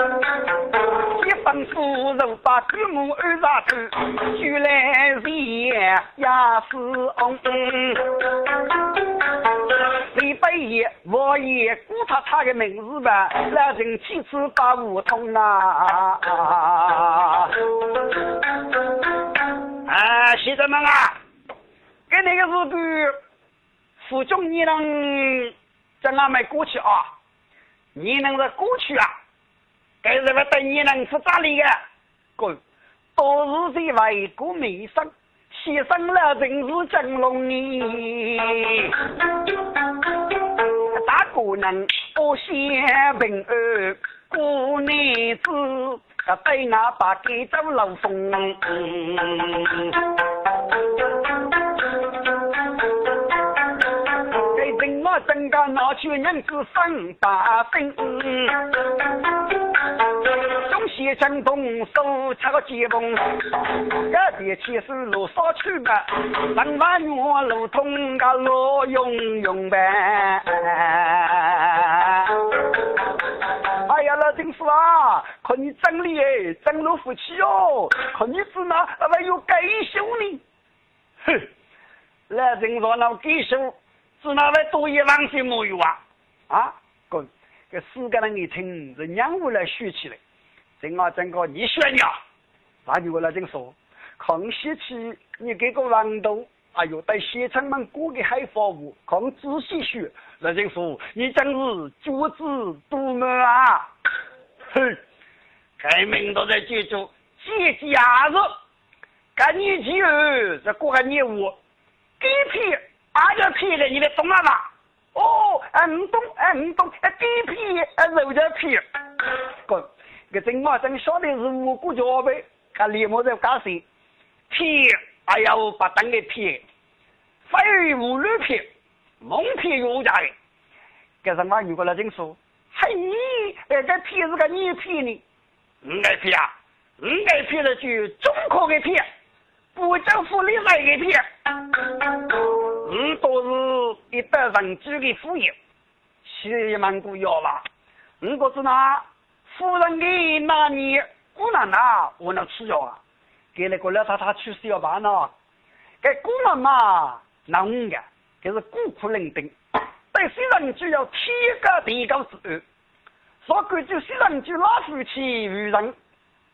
一分腐肉把祖母安上去，就来人也是翁。李白爷，我爷顾他他的名字吧，来人妻子把梧桐啊！啊，先生们啊，给那个日子，府中你能在俺们过去啊？你能在过去啊？该日么等你能是咋里个？哥，多日在外国没生。牺牲了人是真龙你，大姑娘不先平安，过日子对俺把给走漏风。给人我真个拿去人子生把分。西城东手插个接风，这边去是路上去吧，上万月路通个路永永呗。哎呀，老丁叔啊，看你整理哎，整路福气哦，看你是哪还有改修呢？哼，老丁说那改修是哪位多一万些木有啊？啊，哥，这四个人一听是娘屋来学起来。正啊，整个你选呀，那就我来这说，康熙期你给个王都，哎呦，带县城们过个海防务，看仔细学，那就说你真是举子独门啊！哼，开明都在记住，节假日，赶你去哦，这过个业务，给皮，俺就皮了，你得懂了吧？哦，嗯懂，嗯懂，给皮，肉就皮，滚。个真嘛真晓得是无辜交呗，他立马在干谁？骗，哎呀，把灯给骗，非无路骗，蒙骗有家的。这什么？如果来真说，嘿，哎，这骗是个你骗的，你该骗啊，你该骗了就中科给骗，不政府里来给骗，你都是一百人居的副业，七万股要吧？你不是哪？夫人给那年姑奶奶，我那吃药啊，给那个老太太去世要办了。给姑奶奶，那五个，这是孤苦伶仃。对新人就要天高地高之恩，说规矩新人就老夫妻与人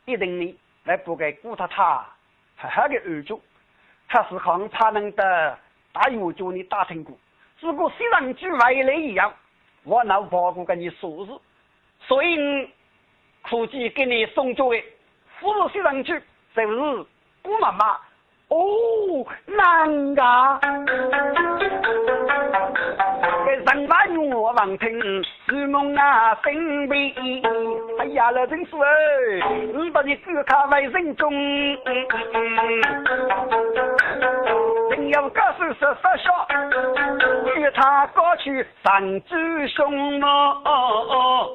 一定呢，来不给顾太太好好的安住。他是看他能得大药叫你打听过，如果新人就外来一样，我那包过跟你说是，所以。估计给你送作的扶老上去，就是姑妈妈。哦，难噶！给人把我望听，是梦啊，分悲。哎呀，老真是哎，你把你哥看为人中，人要高手说说笑，与他过去三只凶哦。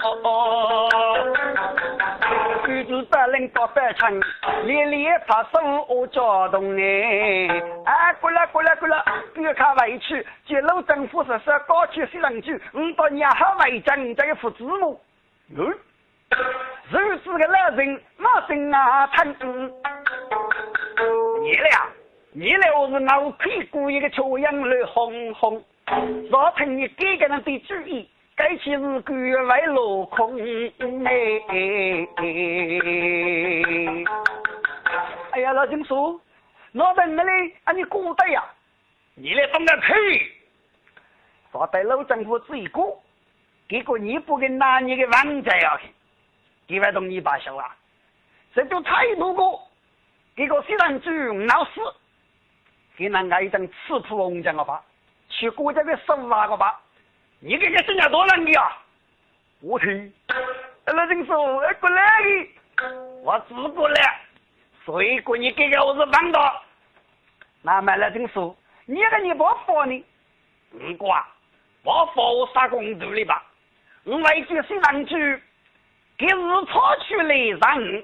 举子不能多百成，连连怕手我交动哎！哎，过来过来过来，别看委屈，揭露政府实施高级新人局，五百年好为证，这个副字幕。嗯，如此个老人，马心啊疼。你俩，你俩我是老屁股一个臭样来哄哄，若听你给个人的主意。该起是关外落空哎！哎呀，老金叔，老邓那里啊，你过得呀？你来放个屁！说在老政府这一个，结果你不跟拿你的王家呀去，几万东你罢休啊？这就差一多个，结果虽然主闹事，给那挨一张赤土红将个吧，去国家的手拿个吧。你这个新加多难的啊！我去，那人说过来的，我只过来，所以过你给个我是帮到。那么那人说，你个你不发呢？你瓜，我发我啥工作的吧？我为这新上去，给日超去来让，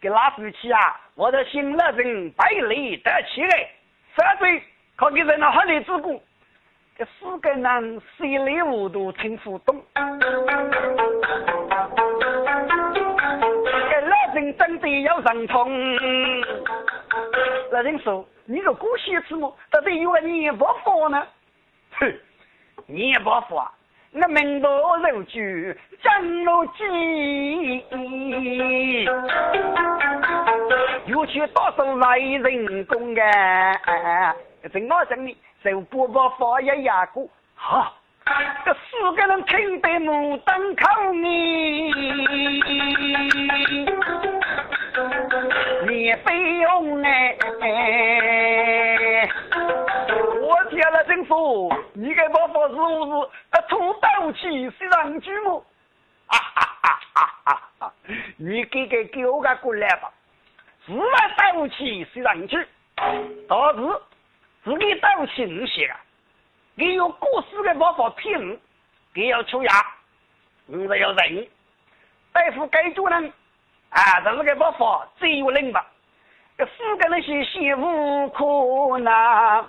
给拉夫去啊！我的新老人百里得起来，反对靠给人那好日子过。这四个人稀里糊涂听不懂。要上通。那人说，你个古写字么？到底有个年不服呢？哼，年不佛，我名不如举张如基，又去多少来人公啊？正我讲你，就不把佛也压过，好。这四个人听得目瞪口呆，脸飞红哎！我天了，政府，你给我发是不是啊？土豆起是上去么？啊哈哈哈哈哈！你给给给我个过来吧，是来斗气是上去，但是自己斗气你写啊。你用故事的办法骗我，你要出牙，我是要人。大夫该做人，啊，这是个办法最有灵吧？这四个人是心无可难，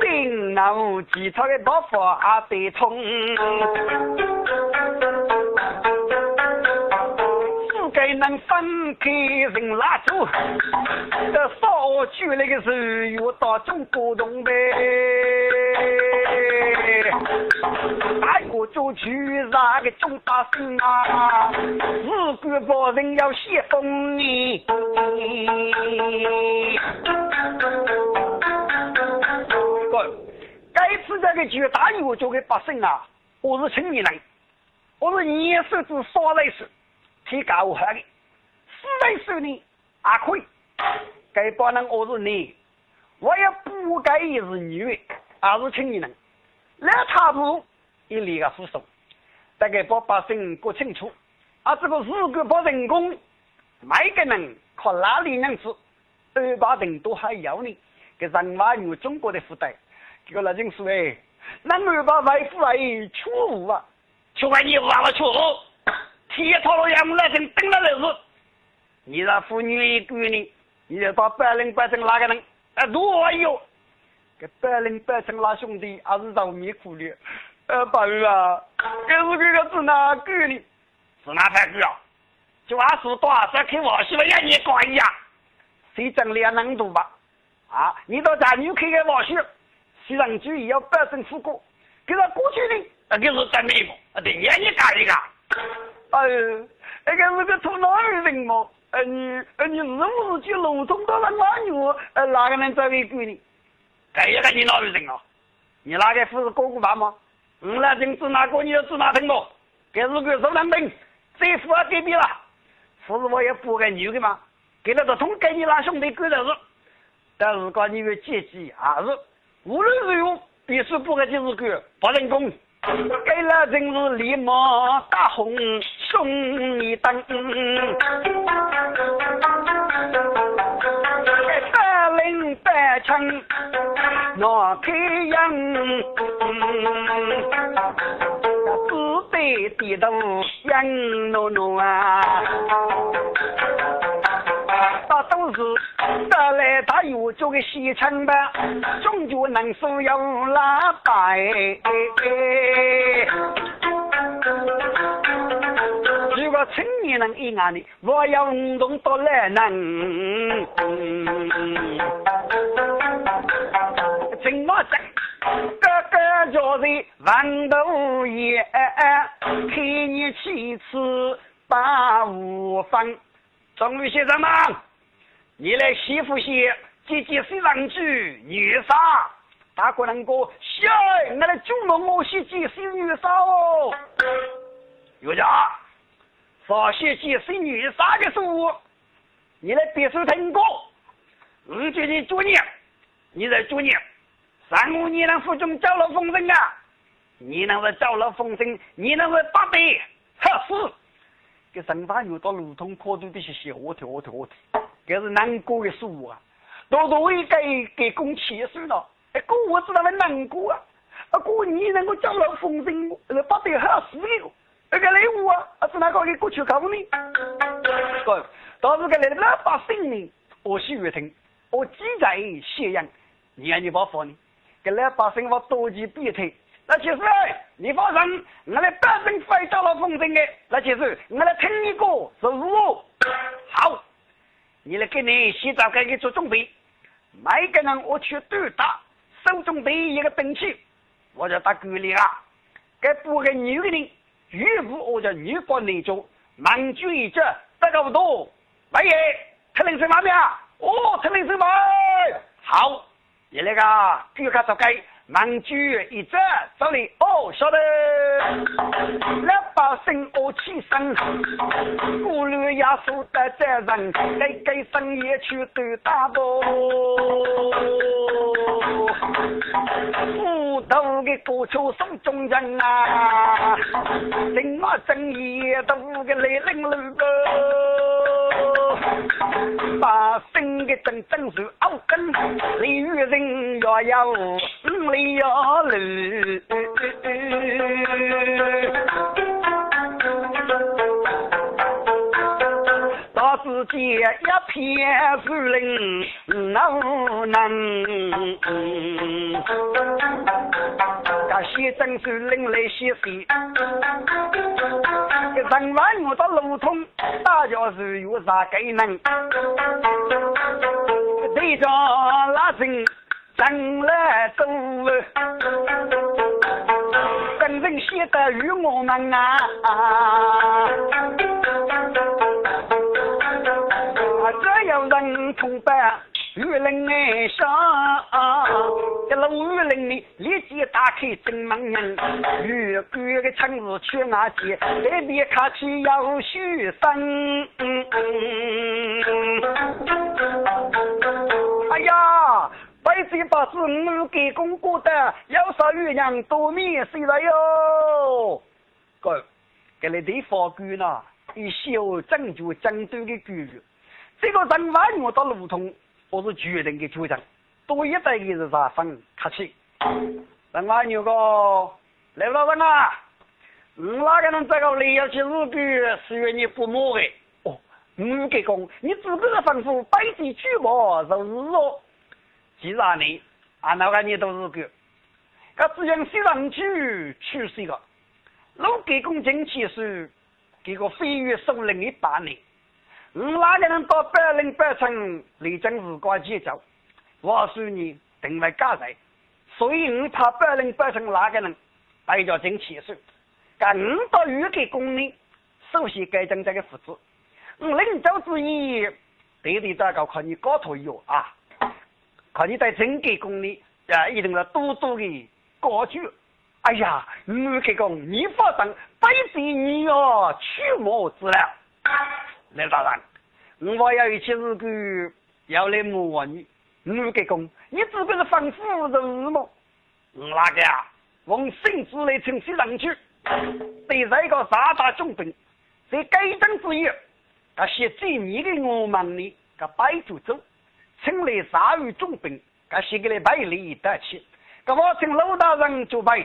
真脑其他的办法还得通。能分开人蜡烛，这烧去那个时又到中国东北，大个就去那个中大生啊，日国把人要写封你。哥，该次这个就大有就给百姓啊，我是青年人，我是年少子少来时。提高我的，四位数呢还可以，该帮人我是你，我也不该也是女，而是青年人，那差不一立个扶手，大概把百姓搞清楚，啊，这个如果把人工，每个人靠哪里样子，二百人都还要你，给人话有中国的负担，这个那真是哎，那二百外户来出户啊，出完你忘了出户。铁套路样来等等了就是，你那妇女一个呢，你就到百人百姓哪个人？哎，多有，给百人百姓那兄弟还是遭灭苦的。呃，朋友啊，这是这个是哪个呢？是哪才个啊？就俺说多少看我媳妇眼你管一样，谁整两能多吧？啊，你到家女开个玩笑，西上主义要百姓富过，给他过去呢，那个是真美不？啊，对，眼你干一个。哎呦，那个是个土哪儿人嘛？呃，你呃，你是不是去农村到了哪女？呃，哪个人找一个呢？哎呀，你哪儿人啊？你哪个不是哥哥爸吗？我那人指哪个你要住哪听不？给是个收男兵，这富啊隔壁了，不是我也不个女的吗？给了个通给你那兄弟过的是，但是讲你有阶级还是无论如何必须不个就是个不人工。给了真是立马大红送一灯，百灵百枪拿开阳，只得低头杨诺诺啊。那都是得来他有这个西城吧，终究能收有拉白。青年人一眼的，我要运动到来能。怎么整？哥哥叫人万头爷，陪你去吃八五饭。中尉先生们，你来媳妇些，姐姐是郎居女杀，大哥能哥，小我来祝梦我姐姐是女杀哦。有家，少些姐是女杀的书，你来别说听过。我决定做你，你在做你，三五你能府中招了风声啊？你能是招了风声，你能是八百，哈是。给生发牛到路通可都得是写我跳我跳我跳，这是难过的书啊！多多为给给公气死了，哎哥我知道很难过啊！啊哥你能够叫了风声，呃把得好死的，那个礼物啊，是哪个给过去搞呢？哥，到时个来老百姓呢，我喜悦听，我记在咸阳，你看你把放呢，给老百姓我多几别退。那其实，你放心，我来百姓非找了风声的。那其实，我来听一个是我。好，你来给你洗澡，给你做准备。每个人我去对打，手中背一个兵器，我就打鼓里啊。给补个女的人，岳父我叫女官内中，忙举一只，这个不多。喂，听铃声嘛面？哦，听铃声嘛。好，你那个举卡走开。忙举一只，这里哦，晓得。两把声我起身，鼓律压缩的责任，该该生也去都打不。五头的歌手送中人啊，正我正义都个来领路个。把生的真正是奥根，李玉人若要五里要路，到自己一片树林能能，这些真是林来些水。人万我的路通，大家是有啥该能？对着那人真来走，真正写的与我们啊，只有人崇拜。玉林哎上，里立即打开正门门，玉官的窗子去哪去？这边看起要许生。哎呀，百岁八十五给公过的，要少月娘多面谁了哟？哥，给你地方官呐，一修正就正对的官，这个人万我到路通。我是决定的主张，多一代的是啥分客气。人家有个刘老板啊，你哪个能这个来要去日本，是愿你不摸的？哦，你给讲，你自个的吩咐，百地举报就是哦。既然你啊，那个你都是个，他只想西上去去是一个，老给公进去是给个飞越首领的八年。你哪个能到百灵百城来将日光节奏？我说你定为家人，所以你怕百人百城哪个人带着进气数？干你到预给公里，首先改正这个福祉。你领导之意，对对这个看你高头有啊，看你在整个公里啊，一定要多多的高举。哎呀，你给讲，你发生百岁你要去莫之了。来大人，我要一起日干，要来摸你，你给讲，你这个是反腐人么？哪个啊？用性子来称西上去，对这个三大重兵，在改正之余，他写最你的我们呢，他摆住走，请来三位重兵，他写给来百里得起，他我请老大人就摆。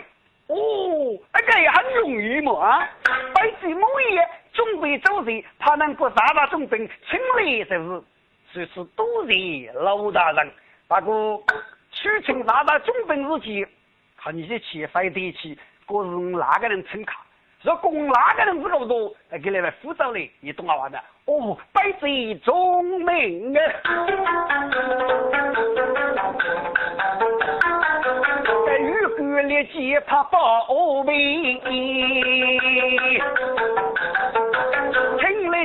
哦，那个也很容易嘛啊！摆起某一准备走人，他能不杀大中兵，请来就是，这是多谢老大人。那个取请拿到中本之前，看你的钱费得起，各是哪个人请卡？若供哪个人这个多，给你们负责嘞，你懂我话的？哦，摆起重兵啊！立即他报名，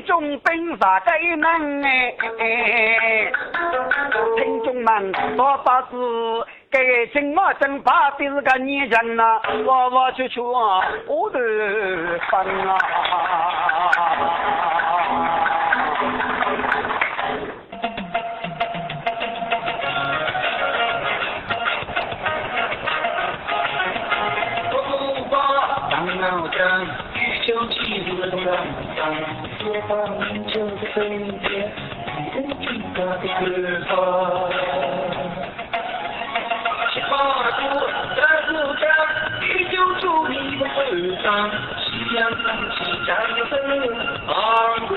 来中兵法该门哎，听众们说把是该请我正怕的是个女人呐，我我去去我的烦啊。一休起日东南解放就是春天，一人听他的歌唱。七八度三十三，一九九零的北上，夕阳升起，江声二鼓。